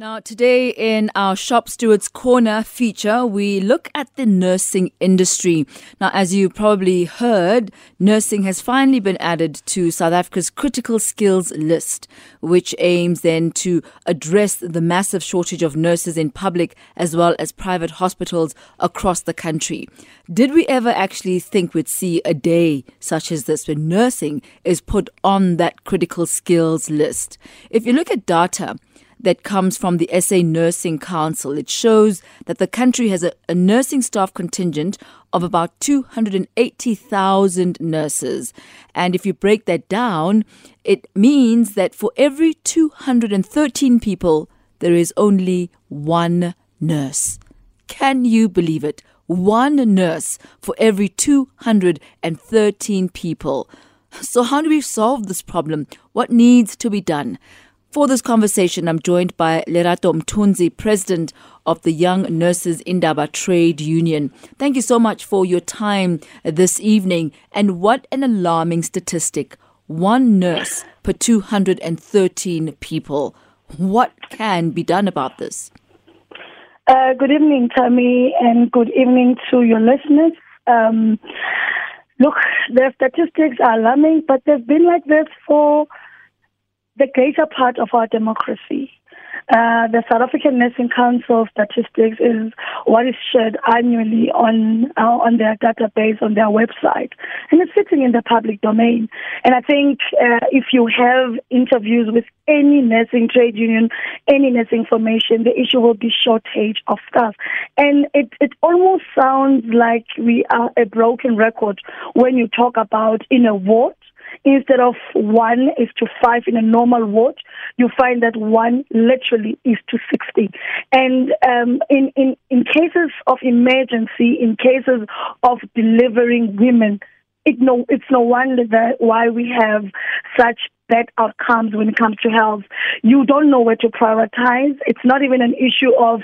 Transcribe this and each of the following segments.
Now, today in our Shop Stewards Corner feature, we look at the nursing industry. Now, as you probably heard, nursing has finally been added to South Africa's critical skills list, which aims then to address the massive shortage of nurses in public as well as private hospitals across the country. Did we ever actually think we'd see a day such as this when nursing is put on that critical skills list? If you look at data, that comes from the SA Nursing Council. It shows that the country has a, a nursing staff contingent of about 280,000 nurses. And if you break that down, it means that for every 213 people, there is only one nurse. Can you believe it? One nurse for every 213 people. So, how do we solve this problem? What needs to be done? For this conversation, I'm joined by Lerato Mthunzi, President of the Young Nurses Indaba Trade Union. Thank you so much for your time this evening. And what an alarming statistic one nurse per 213 people. What can be done about this? Uh, good evening, Tammy, and good evening to your listeners. Um, look, the statistics are alarming, but they've been like this for the greater part of our democracy. Uh, the South African Nursing Council statistics is what is shared annually on uh, on their database on their website, and it's sitting in the public domain. And I think uh, if you have interviews with any nursing trade union, any nursing formation, the issue will be shortage of staff, and it it almost sounds like we are a broken record when you talk about in a ward instead of one is to five in a normal ward, you find that one literally is to 60. And um, in, in, in cases of emergency, in cases of delivering women, it no, it's no wonder that why we have such bad outcomes when it comes to health. You don't know where to prioritize. It's not even an issue of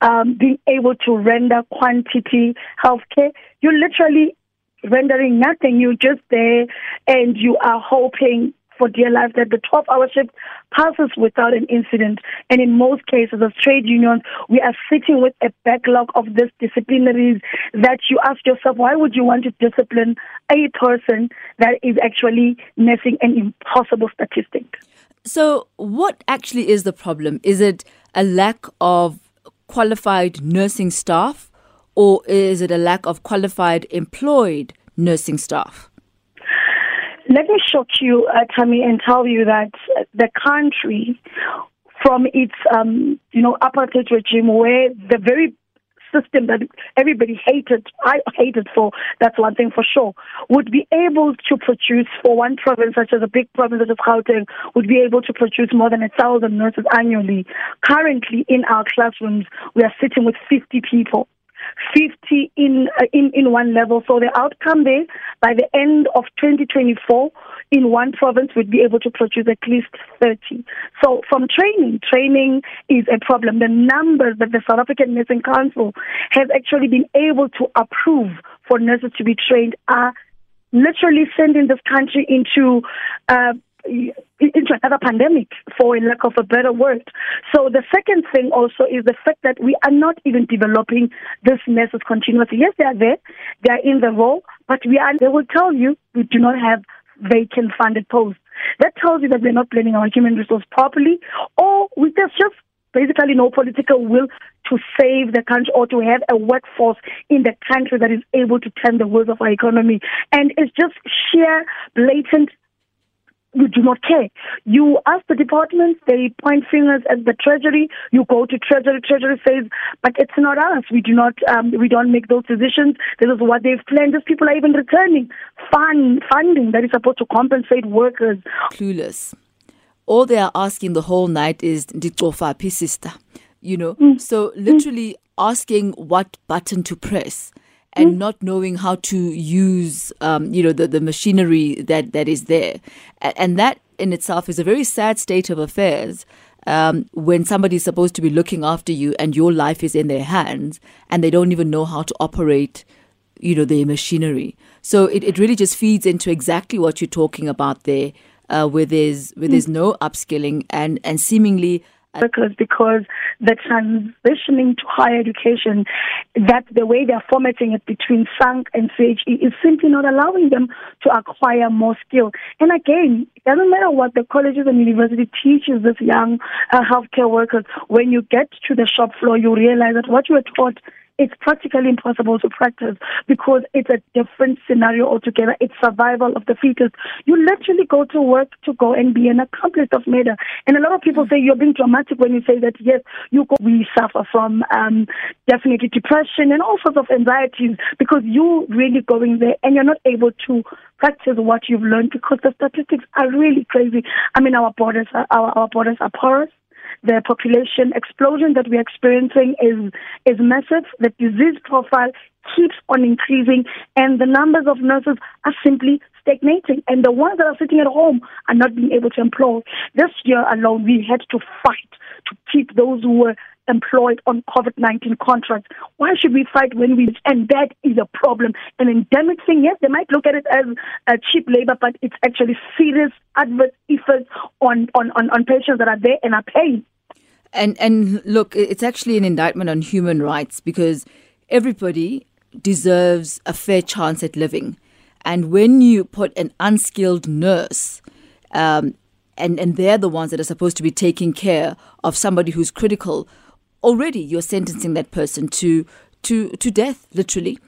um, being able to render quantity healthcare. You literally rendering nothing. You're just there and you are hoping for dear life that the 12 hour shift passes without an incident. And in most cases, as trade unions, we are sitting with a backlog of these disciplinaries that you ask yourself, why would you want to discipline a person that is actually missing an impossible statistic? So, what actually is the problem? Is it a lack of qualified nursing staff? or is it a lack of qualified employed nursing staff? Let me shock you, uh, Tammy, and tell you that the country, from its um, you know apartheid regime, where the very system that everybody hated, I hated for, that's one thing for sure, would be able to produce for one province, such as a big province such as Gauteng, would be able to produce more than a thousand nurses annually. Currently, in our classrooms, we are sitting with 50 people. 50 in, uh, in, in one level. So the outcome there, by the end of 2024, in one province would be able to produce at least 30. So from training, training is a problem. The numbers that the South African Nursing Council has actually been able to approve for nurses to be trained are literally sending this country into uh, into another pandemic, for lack of a better word. So the second thing also is the fact that we are not even developing this nurses continuously. Yes, they are there, they are in the role, but we are. They will tell you we do not have vacant funded posts. That tells you that we're not planning our human resource properly, or we, there's just basically no political will to save the country or to have a workforce in the country that is able to turn the wheels of our economy. And it's just sheer, blatant you do not care. You ask the departments, they point fingers at the treasury. You go to treasury, treasury says, but it's not us. We do not, um, we don't make those decisions. This is what they've planned. These people are even returning fund, funding that is supposed to compensate workers. Clueless. All they are asking the whole night is Ndikofa, sister. You know, mm. so literally mm. asking what button to press and mm. not knowing how to use, um, you know, the, the machinery that, that is there. And that in itself is a very sad state of affairs. Um, when somebody is supposed to be looking after you and your life is in their hands and they don't even know how to operate you know their machinery so it, it really just feeds into exactly what you're talking about there uh, where there's where there's no upskilling and and seemingly Because because the transitioning to higher education, that the way they're formatting it between SANC and CHE is simply not allowing them to acquire more skill. And again, it doesn't matter what the colleges and university teaches these young uh, healthcare workers. When you get to the shop floor, you realize that what you were taught it's practically impossible to practice because it's a different scenario altogether. It's survival of the fittest. You literally go to work to go and be an accomplice of murder. And a lot of people say you're being dramatic when you say that, yes, you go, we suffer from um, definitely depression and all sorts of anxieties because you're really going there and you're not able to practice what you've learned because the statistics are really crazy. I mean, our borders are, our, our borders are porous the population explosion that we're experiencing is is massive. The disease profile keeps on increasing, and the numbers of nurses are simply stagnating. And the ones that are sitting at home are not being able to employ. This year alone, we had to fight to keep those who were employed on COVID 19 contracts. Why should we fight when we, and that is a problem. An endemic thing, yes, they might look at it as a cheap labor, but it's actually serious adverse effects on, on, on, on patients that are there and are paying. And, and look, it's actually an indictment on human rights because everybody deserves a fair chance at living. And when you put an unskilled nurse um, and, and they're the ones that are supposed to be taking care of somebody who's critical, already you're sentencing that person to to to death, literally.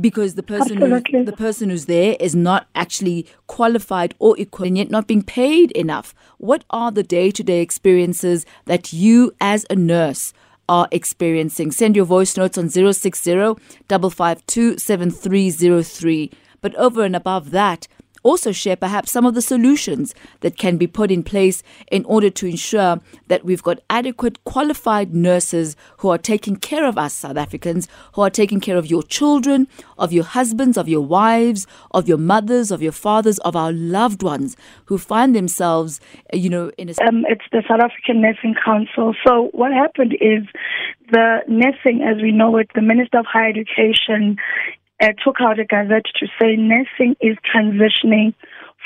Because the person who, the person who's there is not actually qualified or and yet not being paid enough. What are the day to day experiences that you as a nurse are experiencing? Send your voice notes on 060 552 7303. But over and above that, also share perhaps some of the solutions that can be put in place in order to ensure that we've got adequate qualified nurses who are taking care of us South Africans, who are taking care of your children, of your husbands, of your wives, of your mothers, of your fathers, of our loved ones who find themselves, you know, in a. Um, it's the South African Nursing Council. So what happened is the nursing, as we know it, the Minister of Higher Education uh, took out a gazette to say nursing is transitioning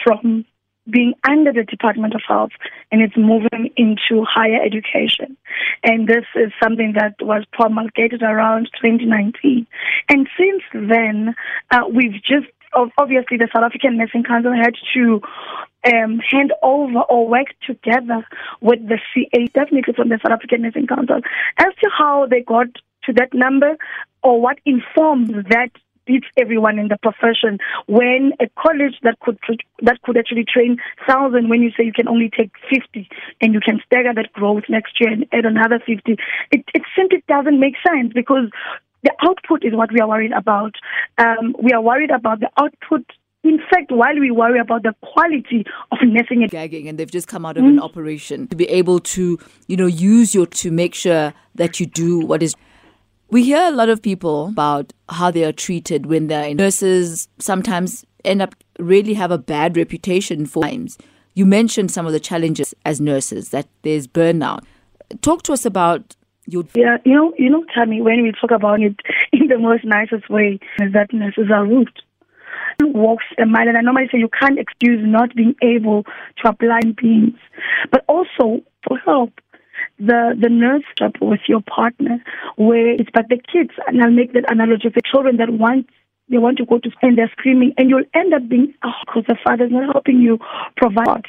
from being under the Department of Health and it's moving into higher education. And this is something that was promulgated around 2019. And since then, uh, we've just obviously the South African Nursing Council had to um, hand over or work together with the CA, definitely from the South African Nursing Council, as to how they got to that number or what informs that beats everyone in the profession. When a college that could that could actually train thousand, when you say you can only take fifty and you can stagger that growth next year and add another fifty, it, it simply doesn't make sense because the output is what we are worried about. Um, we are worried about the output in fact, while we worry about the quality of nursing and gagging, and they've just come out of mm. an operation to be able to, you know, use your to make sure that you do what is we hear a lot of people about how they are treated when they're in nurses sometimes end up really have a bad reputation for times. You mentioned some of the challenges as nurses that there's burnout. Talk to us about your Yeah, you know, you know, Tammy, when we talk about it in the most nicest way, is that nurses are rude walks a mile. And I normally say you can't excuse not being able to apply beings, but also for help the the nurse job with your partner, where it's but the kids, and I'll make that analogy for children that want they want to go to school and they're screaming, and you'll end up being oh, because the father's not helping you provide.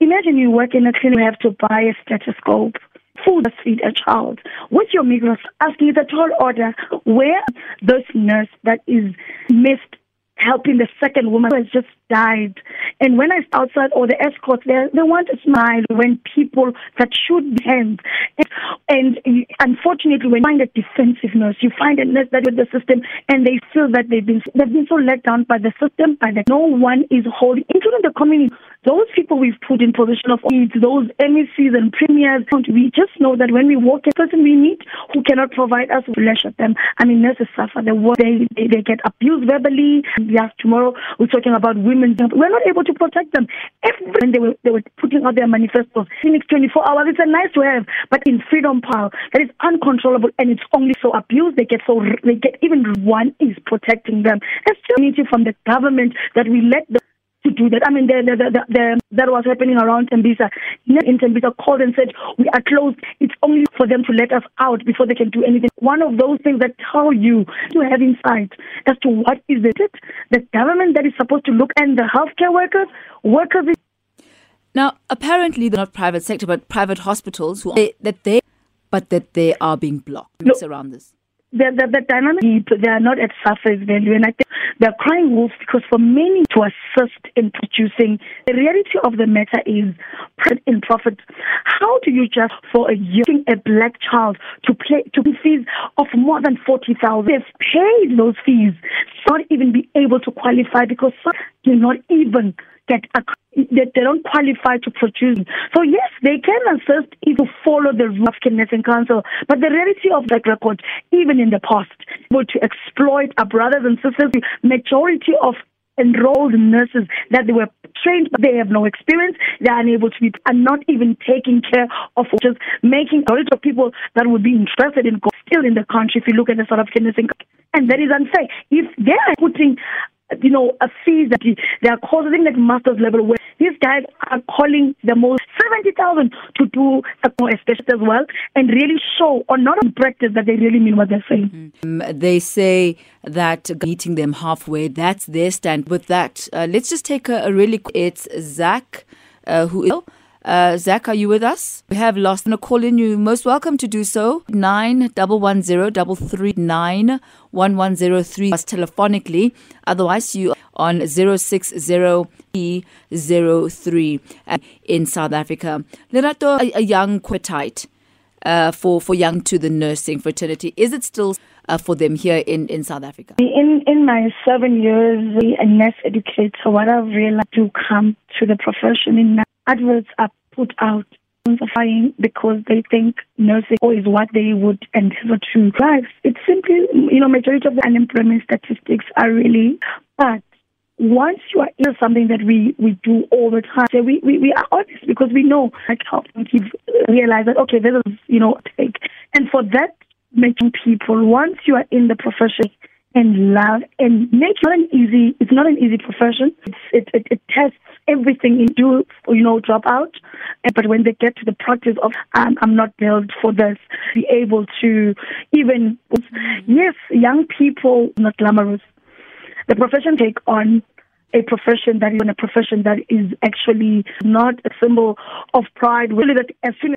Imagine you work in a clinic, you have to buy a stethoscope food feed a child. With your migrants asking a tall order where this nurse that is missed helping the second woman who has just died. And when I outside or the escorts, they they want to smile when people that should be hands. And, and unfortunately, when you find a defensiveness, you find a nurse that with the system, and they feel that they've been they've been so let down by the system, by the no one is holding, including the community. Those people we've put in position of needs, those MECs and premiers, we just know that when we walk a person we meet who cannot provide us, we lash at them. I mean, nurses suffer. They, they, they, they get abused verbally. Yeah, tomorrow we're talking about women. We're not able to protect them. Every, they were, they were putting out their manifestos, Phoenix 24 hours, it's a nice to have, but in freedom power, that is uncontrollable and it's only so abused. They get so, they get even one is protecting them. It's just from the government that we let them to do that. I mean, the, the, the, the, that was happening around Tembisa. In Tembisa called and said, we are closed. It's only for them to let us out before they can do anything. One of those things that tell you to have insight as to what is it, the government that is supposed to look and the healthcare workers, workers. Now, apparently, they're not private sector, but private hospitals who that they, but that they are being blocked no. around this the, the, the dynamic deep, they are not at surface value and I think they're crying wolf because for many to assist in producing the reality of the matter is in profit. How do you just for a year a black child to play to pay fees of more than forty thousand? They've paid those fees, not even be able to qualify because some do not even get a that they don't qualify to produce. So yes, they can assist if you follow the rules of Nursing Council, but the reality of that record, even in the past, were to exploit our brothers and sisters, the majority of enrolled nurses that they were trained but they have no experience they are unable to be are not even taking care of just making a lot of people that would be interested in still in the country if you look at the South African nursing and that is unfair if they are putting you know, a fees that they are causing like master's level where these guys are calling the most 70,000 to do a special as well and really show or not in practice that they really mean what they're saying. Mm-hmm. They say that meeting them halfway, that's their stand. With that, uh, let's just take a, a really, it's Zach uh, who is uh, Zach, are you with us? We have lost a call in. You most welcome to do so. Nine double one zero double three nine one one zero three us telephonically. Otherwise, you on zero six zero zero three in South Africa. Lerato, a, a young quitite uh, for for young to the nursing fraternity. Is it still uh, for them here in, in South Africa? In in my seven years as a nurse educator, what I've realized to come to the profession in adverts are put out because they think nursing is what they would endeavor to drive. It's simply, you know, majority of the unemployment statistics are really, but once you are in something that we, we do all the time, so we, we, we are honest because we know, like, how to realize that, okay, this is, you know, take. And for that, making people, once you are in the profession, and love and make not an easy it's not an easy profession. It, it, it tests everything you do you know drop out. But when they get to the practice of um, i'm not built for this be able to even yes young people not glamorous. The profession take on a profession that is a profession that is actually not a symbol of pride. Really that as soon